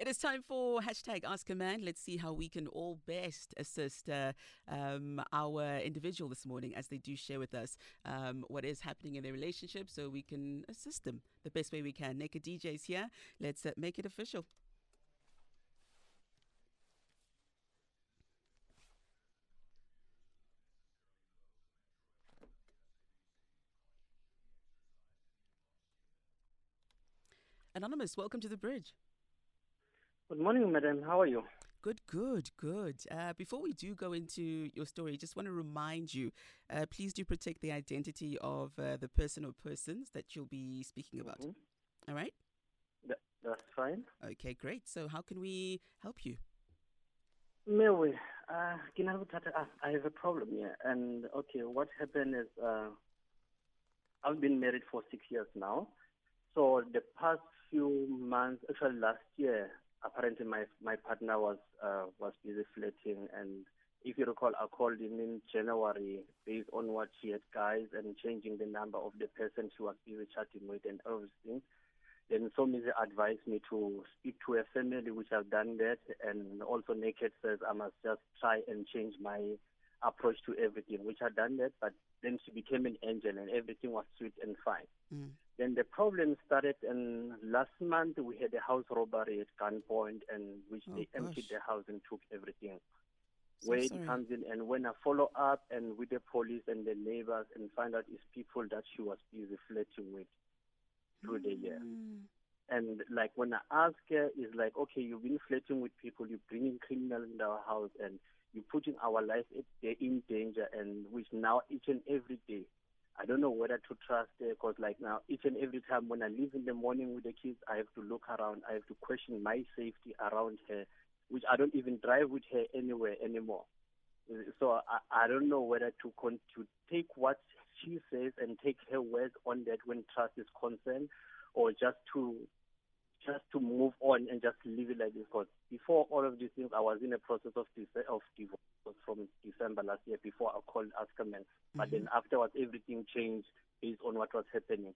It is time for hashtag Ask a Man. Let's see how we can all best assist uh, um, our individual this morning as they do share with us um, what is happening in their relationship so we can assist them the best way we can. Naked DJs here. Let's uh, make it official. Anonymous, welcome to the bridge. Good morning, madam. How are you? Good, good, good. Uh, before we do go into your story, just want to remind you uh, please do protect the identity of uh, the person or persons that you'll be speaking about. Mhm. All right? That, that's fine. Okay, great. So, how can we help you? Mewe, uh, ke na le. Ah, I have a problem here. And okay, what happened is uh, I've been married for six years now. So the past few months, actually last year, apparently my my partner was uh, was busy flirting. And if you recall, I called him in January based on what she had guys and changing the number of the person she was busy chatting with and everything. Then Somizi advised me to speak to her family, which I've done that, and also Naked says I must just try and change my approach to everything, which I've done that, but then she became an angel and everything was sweet and fine. Mm. Then the problem started, and last month we had a house robbery at gunpoint, and which Oh, they emptied the house and took everything. So Where sorry. it comes in, and when I follow up and with the police and the neighbors and find out it's people that she was busy flirting with through the year. Mm. And like when I ask her, it's like, okay, you've been flirting with people, you're bringing criminals in our house, and you're putting our life in danger, and which now each and every day, I don't know whether to trust her, because like now each and every time when I leave in the morning with the kids, I have to look around, I have to question my safety around her, which I don't even drive with her anywhere anymore. So I, I don't know whether to con- to take what she says and take her words on that when trust is concerned, or just to just to move on and just leave it like this. Because before all of these things, I was in a process of dis- of divorce December last year. Before I called Ask a Man, but then mm-hmm. afterwards everything changed based on what was happening.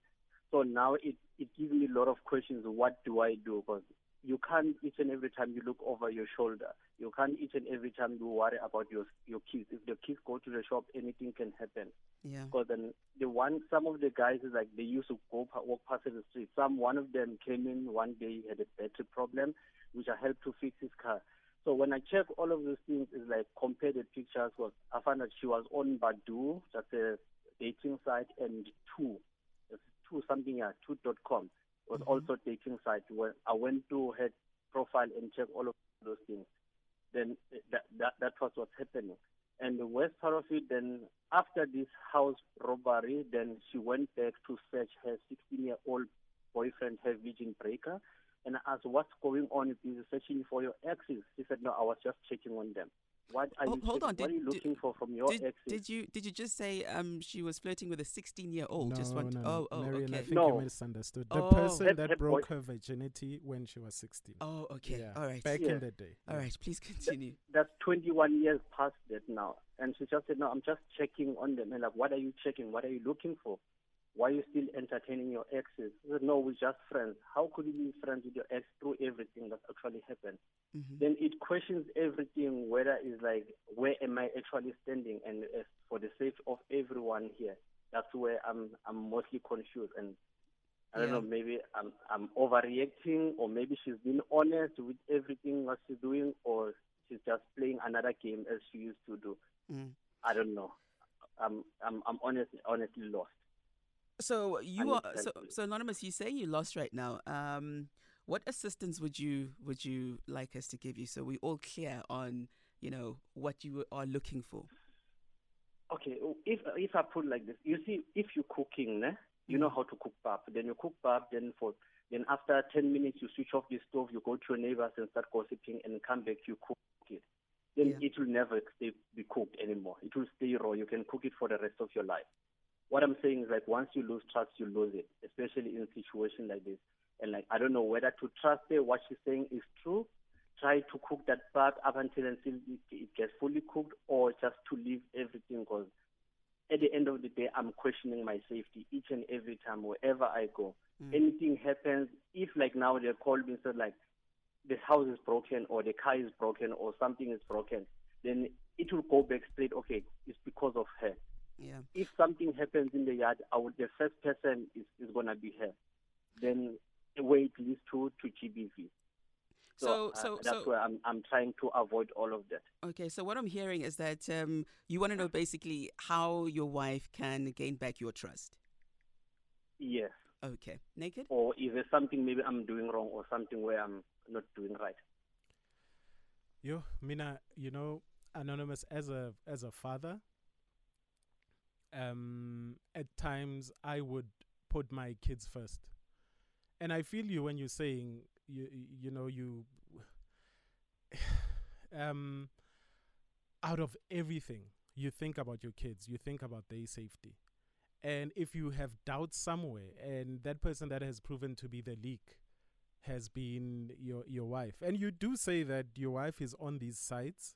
So now it it gives me a lot of questions. What do I do? Because you can't each and every time you look over your shoulder. You can't each and every time you worry about your your kids. If the kids go to the shop, anything can happen. Yeah. Because then the one, some of the guys is like they used to go walk past the street. Some one of them came in one day he had a battery problem, which I helped to fix his car. So when I check all of those things, is like compare the pictures. Was I found that she was on Badoo, that's a dating site, and two, two something yeah, two dot com was mm-hmm. also dating site. Where I went to her profile and check all of those things. Then that that that was what's happening. And the worst part of it, then after this house robbery, then she went back to search her 16-year-old boyfriend, her virgin breaker. And I asked, what's going on? Is you searching for your exes? She said, no, I was just checking on them. What are Oh, you hold checking- on, What are did- you did- looking for from your Did, exes? did you did you just say um she was flirting with a 16 year old? No, just want no, oh no. oh Marion, I okay. think No. you misunderstood. The Oh. person That- that, that broke boy- her virginity when she was 16. Oh okay. Yeah, All right. Back Yeah. in the day. All right. Please continue. That's 21 years past that now. And she just said, no, I'm just checking on them. And like, what are you checking? What are you looking for? Why are you still entertaining your exes? I said, no, we're just friends. How could you be friends with your ex through everything that actually happened? Mhm. Then it questions everything, whether it's like, where am I actually standing? And as for the sake of everyone here, that's where I'm, I'm mostly confused. And I don't Yeah. know, maybe I'm, I'm overreacting, or maybe she's been honest with everything that she's doing, or she's just playing another game as she used to do. Mm. I don't know. I'm, I'm, I'm honestly, honestly lost. So you are so, so anonymous. You say you're lost right now. Um, what assistance would you would you like us to give you so we all clear on you know what you are looking for? Okay, if if I put like this, you see, if you're cooking, you know how to cook pap. Then you cook pap. Then for then after ten minutes, you switch off the stove. You go to your neighbors and start gossiping, and come back. You cook it. Then Yeah. it will never stay be cooked anymore. It will stay raw. You can cook it for the rest of your life. What I'm saying is like once you lose trust, you lose it, especially in a situation like this. And like I don't know whether to trust her. What she's saying is true. Try to cook that part up until until it, it gets fully cooked, or just to leave everything because at the end of the day, I'm questioning my safety each and every time wherever I go. Mm. Anything happens, if like now they called me and said like, the house is broken or the car is broken or something is broken, then it will go back straight. Okay, it's because of her. Yeah. If something happens in the yard, I would, the first person is, is gonna be her. Then the way it leads to to GBV. So, uh, so, that's so, where I'm I'm trying to avoid all of that. okay. So what I'm hearing is that um, you want to know basically how your wife can gain back your trust. Yes. Okay. Naked. Or is there something maybe I'm doing wrong or something where I'm not doing right? Yo, Mina, you know, anonymous as a as a father, um, at times I would put my kids first, and I feel you when you're saying you you know you, um, out of everything you think about your kids, you think about their safety, and if you have doubts somewhere, and that person that has proven to be the leak has been your your wife. And you do say that your wife is on these sites.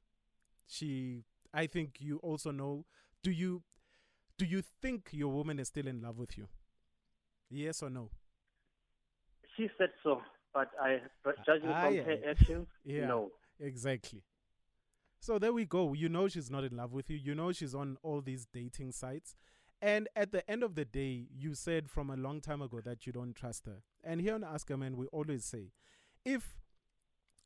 She i think you also know do you do you think your woman is still in love with you? Yes or no? She said so, but I, but judging Ah, from yeah, her actions, yeah no. exactly. So there we go. You know she's not in love with you. You know she's on all these dating sites. And at the end of the day you said from a long time ago that you don't trust her. And here on ask a man we always say if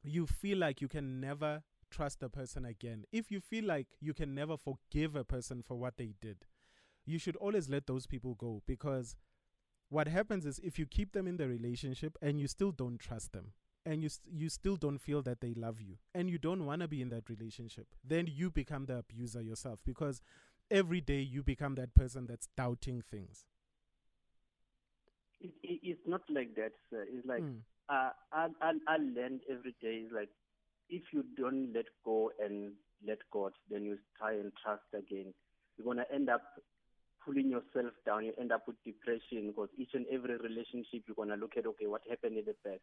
you feel like you can never trust a person again if you feel like you can never forgive a person for what they did you should always let those people go because what happens is if you keep them in the relationship and you still don't trust them and you st- you still don't feel that they love you and you don't want to be in that relationship then you become the abuser yourself because every day you become that person that's doubting things It, it, it's not like that, sir. It's like Mm. uh, I, I, I learn every day. It's like if you don't let go and let God, then you try and trust again. You're gonna end up pulling yourself down. You end up with depression because each and every relationship you're gonna look at. Okay, what happened in the past?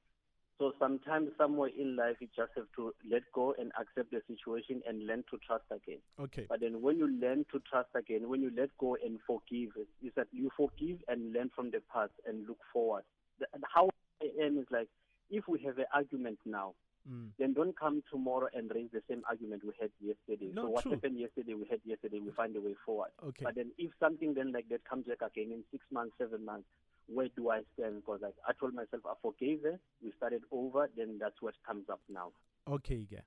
So sometimes, somewhere in life, you just have to let go and accept the situation and learn to trust again. okay But then when you learn to trust again, when you let go and forgive, is that you forgive and learn from the past and look forward. The, and how I am is like, if we have an argument now, mm. then don't come tomorrow and raise the same argument we had yesterday. No, so what true. happened yesterday, we had yesterday, we find a way forward. okay But then if something then like that comes back again in six months, seven months, where do I stand? Because like I told myself I forgave her, we started over, then that's what comes up now. okay yeah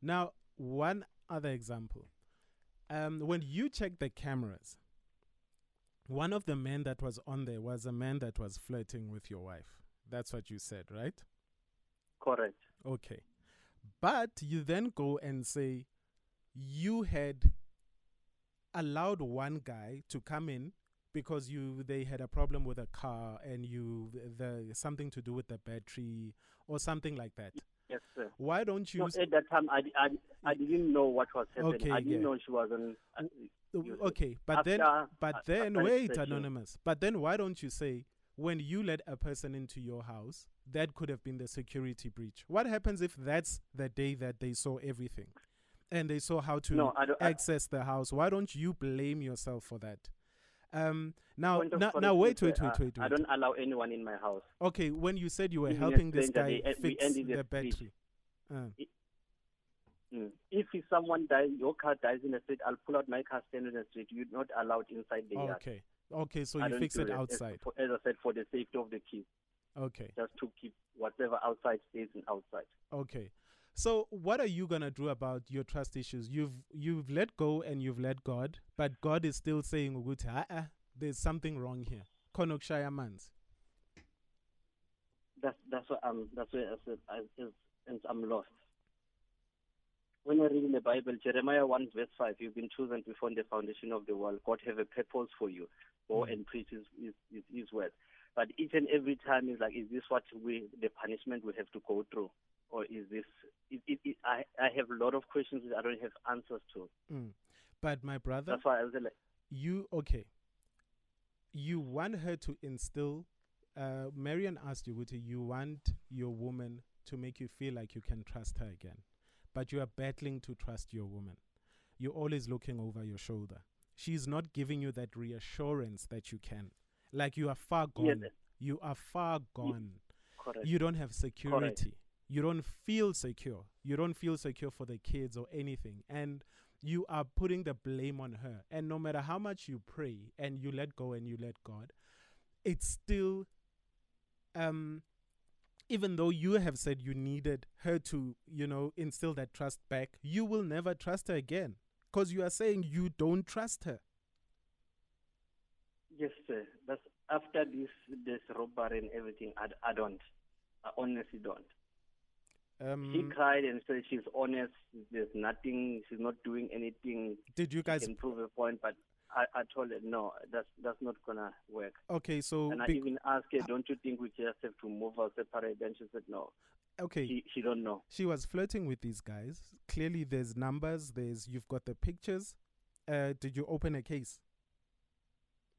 now one other example um when you check the cameras one of the men that was on there was a man that was flirting with your wife that's what you said right Correct. Okay. But you then go and say you had allowed one guy to come in because you they had a problem with a car and you the something to do with the battery or something like that. Yes, sir. Why don't you No, at that time, I, I, I didn't know what was happening. Okay, I didn't yeah. know she was on. Uh, okay, but then but then after wait anonymous. But then why don't you say when you let a person into your house that could have been the security breach. What happens if that's the day that they saw everything and they saw how to no, access the house. Why don't you blame yourself for that? Um, now, now, now, wait, wait, wait, wait, I don't allow anyone in my house. Okay, when you said you were helping this guy fix the battery, uh, Mm. If if someone dies, your car dies in the street, I'll pull out my car, stand in the street. You're not allowed inside the yard. okay, okay, so I you fix it. As- outside. For, as I said, for the safety of the kids, Okay, just to keep whatever outside stays in outside. okay. So what are you gonna do about your trust issues? You've you've let go and you've let God, but God is still saying, "Ukuthi, ah, there's something wrong here." Konokshaya mans. That's that's what I'm. That's why I said I, is, I'm lost. When I read in the Bible, Jeremiah one verse five, you've been chosen before the foundation of the world. God have a purpose for you. Go Mm. and preach His, his, his, his word. But each and every time is like, is this what we the punishment we have to go through, or is this? It, it, it, I I have a lot of questions that I don't have answers to. Mm. But my brother, That's why I was like, you okay you want her to instill uh marian asked you Guti, you want your woman to make you feel like you can trust her again but you are battling to trust your woman you're always looking over your shoulder she's not giving you that reassurance that you can like you are far gone you are far gone correct. you don't have security you don't feel secure. You don't feel secure for the kids or anything. And you are putting the blame on her. And no matter how much you pray and you let go and you let God, it's still um even though you have said you needed her to, you know, instill that trust back, you will never trust her again because you are saying you don't trust her. Yes, sir. That's after this this robbery and everything. I, I don't. I honestly don't. Um, she cried and said she's honest. There's nothing. She's not doing anything. Did you guys prove a point? But I, I told her no. That's that's not gonna work. Okay, so and I even asked her, "Don't you think we just have to move or separate?" Then she said no. Okay. She, she don't know. She was flirting with these guys. Clearly, there's numbers. There's you've got the pictures. Uh, did you open a case?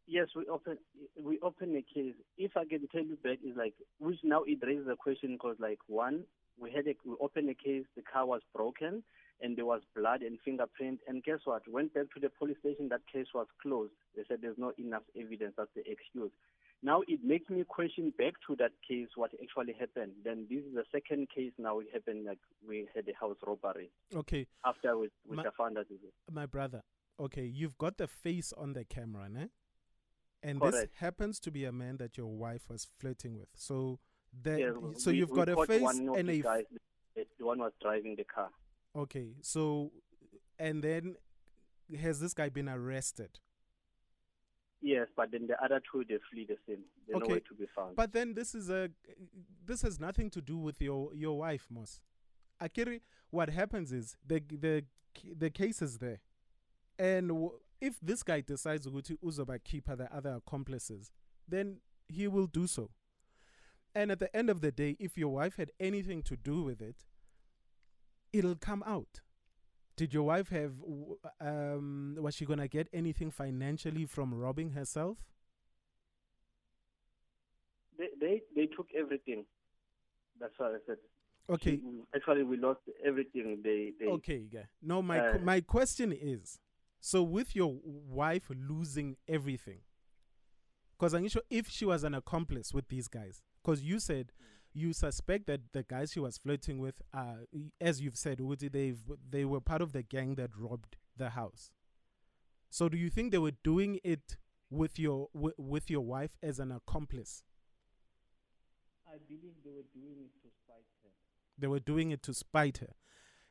Yes, we open we open a case. If I can tell you back, is like which now it raises a question because like one, we had a, we opened a case. The car was broken and there was blood and fingerprint. And guess what? Went back to the police station. That case was closed. They said there's not enough evidence. That's the excuse. Now it makes me question back to that case what actually happened. Then this is the second case now it happened like we had a house robbery. Okay. After we, we my, found out. My brother. Okay, you've got the face on the camera, ne? And Correct. this happens to be a man that your wife was flirting with. So the, yeah, so we, you've got a face and a guys, the one was driving the car. Okay, so and then has this guy been arrested? Yes, but then the other two they flee the scene. They're okay. nowhere to be found. But then this is a this has nothing to do with your your wife, Moss. Akiri, what happens is the the the case is there, and w- if this guy decides to go to uzoba keeper the other accomplices, then he will do so. And at the end of the day, if your wife had anything to do with it, it'll come out. Did your wife have, um, was she to get anything financially from robbing herself? They, they, they took everything. That's what I said. Okay. She, actually, we lost everything. They, they okay, yeah. No, my uh, my question is, so with your wife losing everything, because I'm sure if she was an accomplice with these guys, because you said you suspect that the guys she was flirting with, uh, as you've said, they they were part of the gang that robbed the house. So, do you think they were doing it with your w- with your wife as an accomplice? I believe they were doing it to spite her. They were doing it to spite her.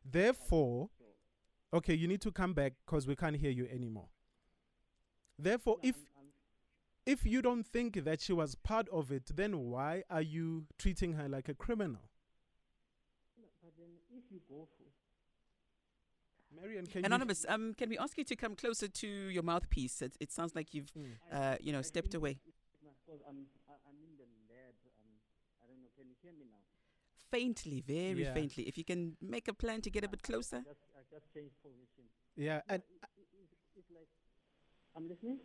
Therefore, okay, you need to come back because we can't hear you anymore. Therefore, no, if if you don't think that she was part of it, then why are you treating her like a criminal? but then if you go for Marion, can Anonymous, um, can we ask you to come closer to your mouthpiece? It, it sounds like you've, mm. uh, you know, I stepped away. I'm, I'm in the lab. Um, I don't know. Can you hear me now? Faintly, very yeah. faintly. If you can make a plan to get a bit closer. I just, I just changed position. Yeah, and it's like I'm listening.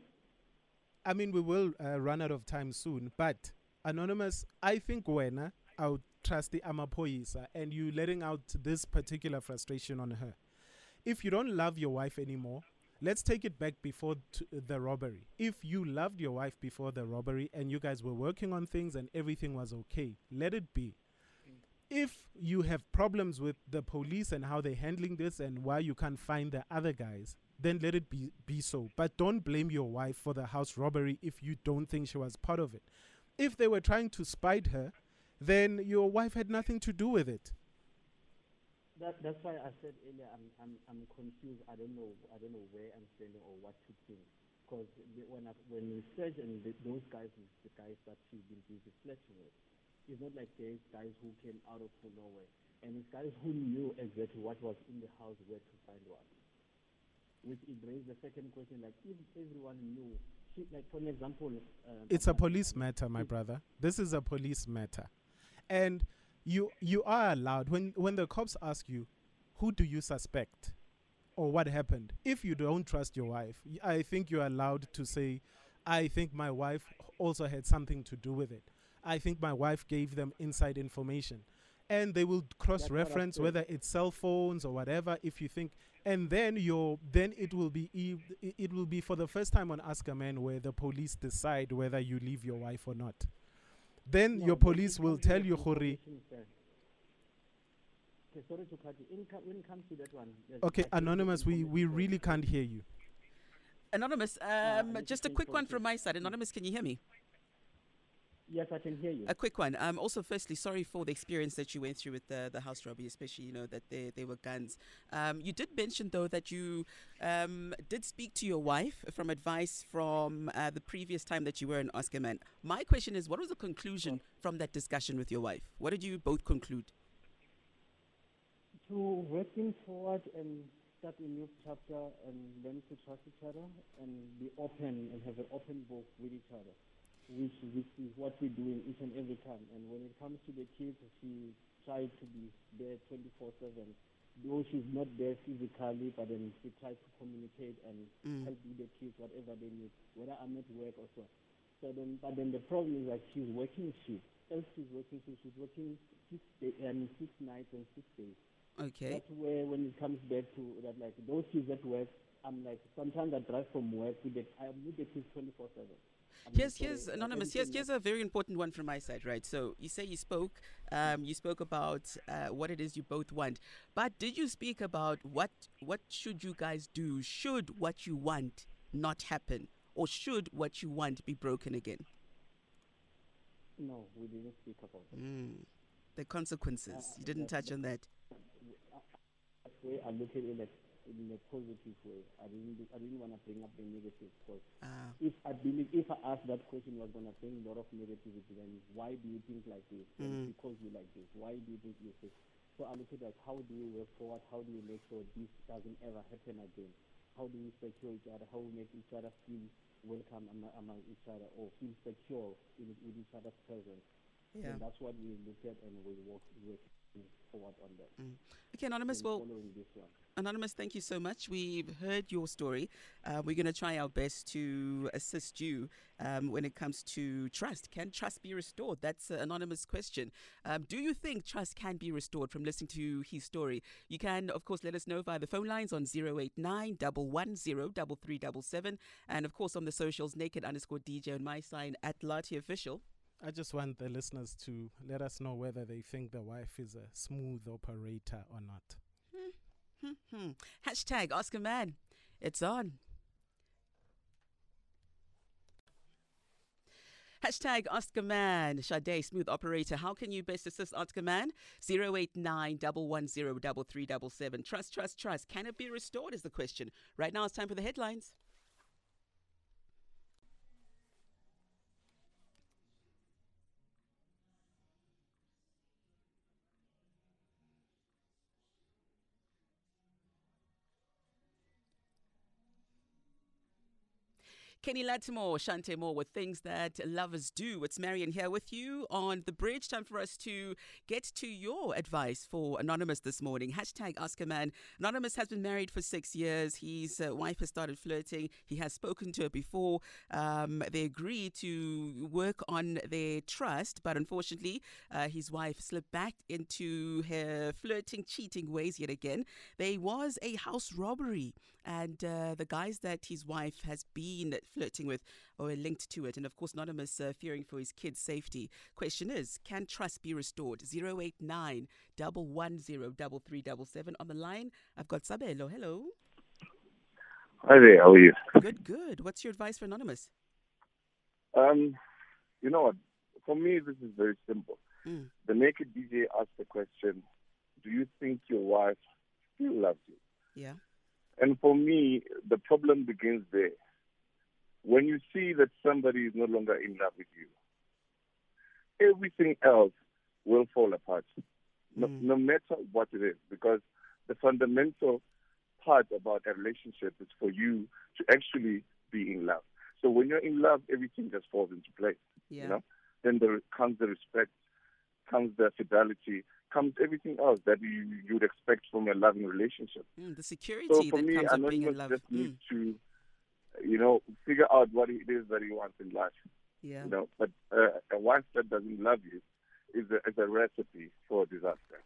I mean, we will uh, run out of time soon, but Anonymous, I think when I would trust the Amapoisa and you letting out this particular frustration on her. If you don't love your wife anymore, let's take it back before t- the robbery. If you loved your wife before the robbery and you guys were working on things and everything was okay, let it be. If you have problems with the police and how they're handling this and why you can't find the other guys, then let it be be so. But don't blame your wife for the house robbery if you don't think she was part of it. If they were trying to spite her, then your wife had nothing to do with it. That, that's why I said earlier I'm, I'm, I'm confused. I don't know I don't know where I'm standing or what to think. Because when when we search and the, those guys the guys that she's been busy flirting with. It's not like there's guys who came out of nowhere. And it's guys who knew exactly what was in the house, where to find what which it raised the second question, like if everyone knew, like for example, uh, it's a police matter, my brother. This is a police matter, and you you are allowed when when the cops ask you, who do you suspect, or what happened. If you don't trust your wife, I think you're allowed to say, I think my wife also had something to do with it. I think my wife gave them inside information and they will cross reference whether it's cell phones or whatever if you think and then your then it will be it will be for the first time on ask a man where the police decide whether you leave your wife or not then no, your police will tell you Khori Okay, sorry to cut you. In co- when it comes to that one. there's Okay, like Anonymous, we, we really can't hear you. Anonymous, um, need to just a quick one from my side. Anonymous, can you hear me? Yes, I can hear you. A quick one. Um, also, firstly, sorry for the experience that you went through with the, the house robbery, especially, you know, that there, there were guns. Um, you did mention, though, that you um, did speak to your wife from advice from uh, the previous time that you were in Ask a Man. My question is, what was the conclusion from that discussion with your wife? What did you both conclude? to working forward and start a new chapter and learn to trust each other and be open and have an open book with each other, which which is what we do in each and every time. And when it comes to the kids, she tried to be there 24/7. Though she's not there physically, but then she tries to communicate and Mm. help with the kids whatever they need, whether I'm at work or so. So then, but then the problem is that she's working shift. Else she's working shift. She's working six day, and six nights and six days. Okay. That's where when it comes back to that, like those kids at work, I'm like sometimes I drive from work with the I'm with the kids 24 seven. Here's, here's anonymous. Here's, here's a very important one from my side, right? So you say you spoke, um, you spoke about uh, what it is you both want, but did you speak about what what should you guys do? Should what you want not happen, or should what you want be broken again? No, we didn't speak about it. Mm. The consequences. You didn't touch on that. That way I look at it like in a positive way. I didn't I didn't want to bring up the negative because Ah. if I believe if I ask that question, was going to bring a lot of negativity. Then why do you think like this? Mm. Because you like this, why do you think you this? So I look at like how do we work forward? How do we make sure this doesn't ever happen again? How do we secure each other? How we make each other feel welcome among, among each other or feel secure in, with each other's presence? Yeah. And that's what we look at and we work, work forward on that. Okay, anonymous. And Well. Anonymous, thank you so much. We've heard your story. Uh, we're going to try our best to assist you um, when it comes to trust. Can trust be restored? That's an anonymous question. Um, do you think trust can be restored from listening to his story? You can, of course, let us know via the phone lines on 089 110 3377 and, of course, on the socials, naked underscore DJ on my sign at Lati Official. I just want the listeners to let us know whether they think the wife is a smooth operator or not. Hashtag Ask a Man. It's on. Hashtag Ask a Man, Sade, smooth operator. How can you best assist Ask a Man? 089 110 Trust, trust, trust. Can it be restored? Is the question. Right now it's time for the headlines. Kenny Lattimore, Chanté Moore with things that lovers do. It's Marion here with you on the bridge. Time for us to get to your advice for Anonymous this morning. Hashtag Ask a Man. Anonymous has been married for six years. His uh, wife has started flirting. He has spoken to her before. Um, they agreed to work on their trust, but unfortunately, uh, his wife slipped back into her flirting, cheating ways yet again. There was a house robbery, and uh, the guys that his wife has been flirting with or linked to it. And of course, Anonymous uh, fearing for his kids' safety. Question is Can trust be restored? 089 110 3377. On the line, I've got Sabelo. Hello. Hi there, how are you? Good, good. What's your advice for Anonymous? Um, you know what? For me, this is very simple. Mm. The naked DJ asked the question, "Do you think your wife still loves you?" Yeah. And for me, the problem begins there. When you see that somebody is no longer in love with you, everything else will fall apart, no, Mm. no matter what it is, because the fundamental part about a relationship is for you to actually be in love. So when you're in love, everything just falls into place. Yeah. You know, then there comes the respect, comes the fidelity, comes everything else that you you would expect from a loving relationship. Mm, the security So for that me, comes with being in love. just Mm, needs to, you know, figure out what it is that he wants in life. yeah. You know, but uh, a wife that doesn't love you is a, is a recipe for disaster.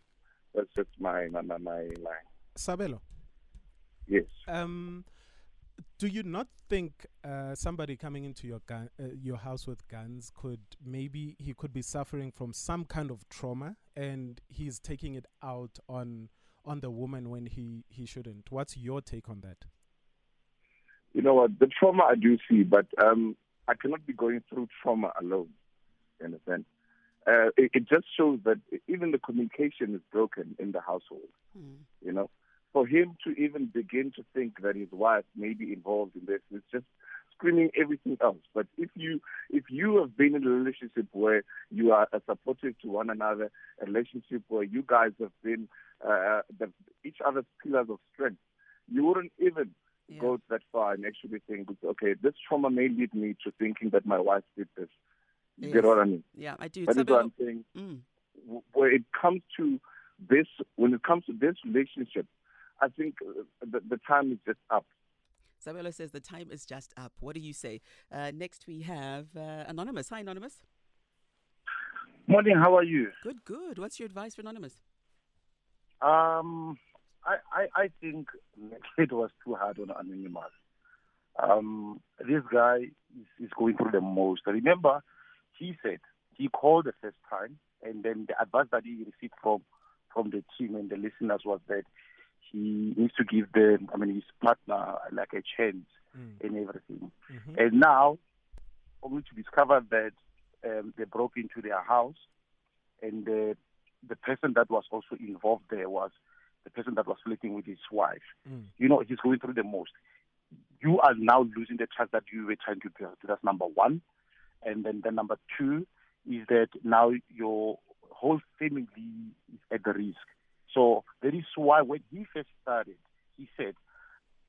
That's just my my my, my line. Sabelo, Yes. um, Do you not think uh, somebody coming into your gun, uh, your house with guns could maybe he could be suffering from some kind of trauma and he's taking it out on on the woman when he he shouldn't? What's your take on that? You know what? The trauma I do see, but um, I cannot be going through trauma alone. You understand? Uh, it, it just shows that even the communication is broken in the household. Mm. You know, for him to even begin to think that his wife may be involved in this is just screaming everything else. But if you if you have been in a relationship where you are uh, supportive to one another, a relationship where you guys have been uh, the, each other's pillars of strength, you wouldn't even Yeah. go that far and actually think, okay, this trauma may lead me to thinking that my wife did this. You Yes. get what I mean? Yeah, I do. That is what Sabelo- I'm saying. Mm. W- Where it comes to this, when it comes to this relationship, I think uh, the, the time is just up. Sabelo says the time is just up. What do you say? Uh, next, we have uh, Anonymous. Hi, Anonymous. Morning, how are you? Good, good. What's your advice for Anonymous? Um, I, I, I think it was too hard on Anonymous. Um, this guy is, is going through the most. Remember, he said he called the first time, and then the advice that he received from from the team and the listeners was that he needs to give them, I mean, his partner like a chance Mm. in everything. Mhm. And now, only to discover that um, they broke into their house, and the the person that was also involved there was the person that was flirting with his wife. Mm. You know, he's going through the most. You are now losing the trust that you were trying to build. That's number one. And then the number two is that now your whole family is at the risk. So that is why when he first started, he said,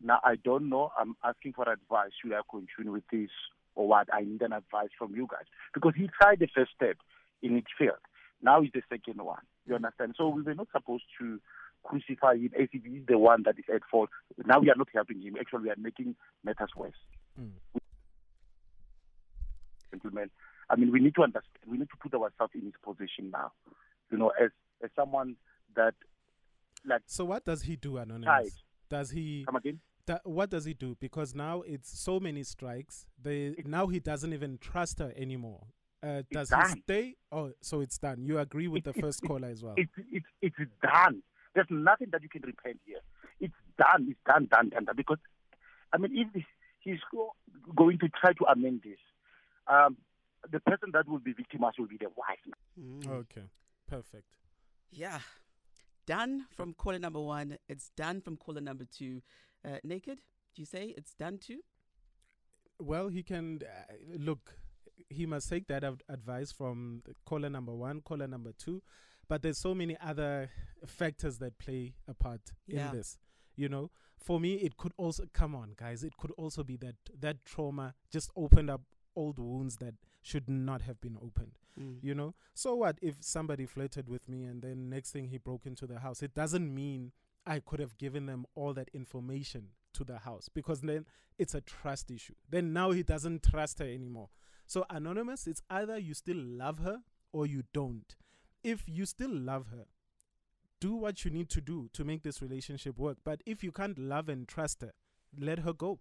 now I don't know. I'm asking for advice. Should I continue with this or what? I need an advice from you guys because he tried the first step and it failed. Now is the second one. You understand? So we were not supposed to crucify him as if he's the one that is at fault. Now we are not helping him. Actually, we are making matters worse. Mm. Gentlemen, I mean, we need to understand. We need to put ourselves in his position now. You know, as as someone that, like, So what does he do, Anonymous? Does he? come again. what does he do? Because now it's so many strikes. They now he doesn't even trust her anymore. Uh, does he stay? Oh, so it's done. You agree with the It- it- first it- caller as well. It's it's it's done. There's nothing that you can repent here. It's done. It's done, done, done. done. Because, I mean, if this, he's going to try to amend this, um, the person that will be victimized will be the wife. Mm. Okay, perfect. Yeah. Done from caller number one. It's done from caller number two. Uh, naked, do you say it's done too? Well, he can uh, look. He must take that ad- advice from caller number one, caller number two, but there's so many other factors that play a part Yeah. in this. You know, for me, it could also come on, guys. It could also be that that trauma just opened up old wounds that should not have been opened. Mm. You know, so what if somebody flirted with me and then next thing he broke into the house? It doesn't mean I could have given them all that information to the house because then it's a trust issue. Then now he doesn't trust her anymore. So, Anonymous, it's either you still love her or you don't. If you still love her, do what you need to do to make this relationship work. But if you can't love and trust her, let her go.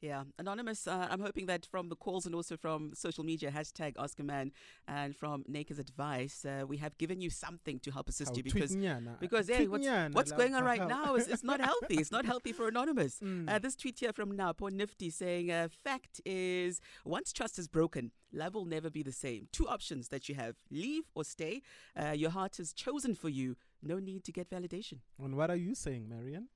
Yeah, anonymous. Uh, I'm hoping that from the calls and also from social media hashtag Ask a Man and from Naked's advice, uh, we have given you something to help assist you because because hey, what's, what's going on right now is it's not healthy. It's not healthy for anonymous. Mm. Uh, this tweet here from now, Napo Nifty saying, uh, "Fact is, once trust is broken, love will never be the same. Two options that you have: leave or stay. Uh, your heart has chosen for you. No need to get validation." and what are you saying, Marian?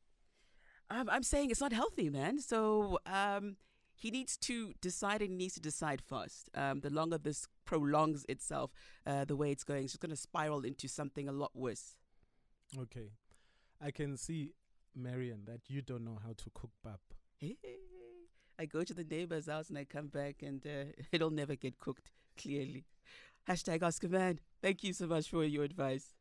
Um, I'm saying it's not healthy, man. So um, he needs to decide and he needs to decide first. Um, the longer this prolongs itself, uh, the way it's going, it's just going to spiral into something a lot worse. Okay. I can see, Marian, that you don't know how to cook pap. I go to the neighbor's house and I come back and uh, it'll never get cooked, clearly. Hashtag Ask a Man. Thank you so much for your advice.